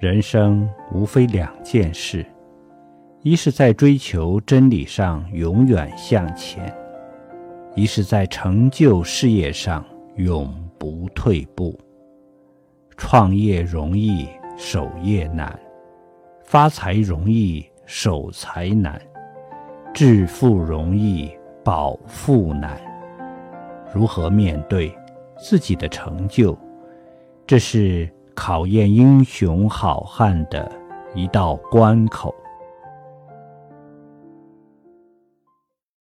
人生无非两件事：一是在追求真理上永远向前；一是在成就事业上永不退步。创业容易，守业难；发财容易，守财难；致富容易，保富难。如何面对自己的成就？这是考验英雄好汉的一道关口。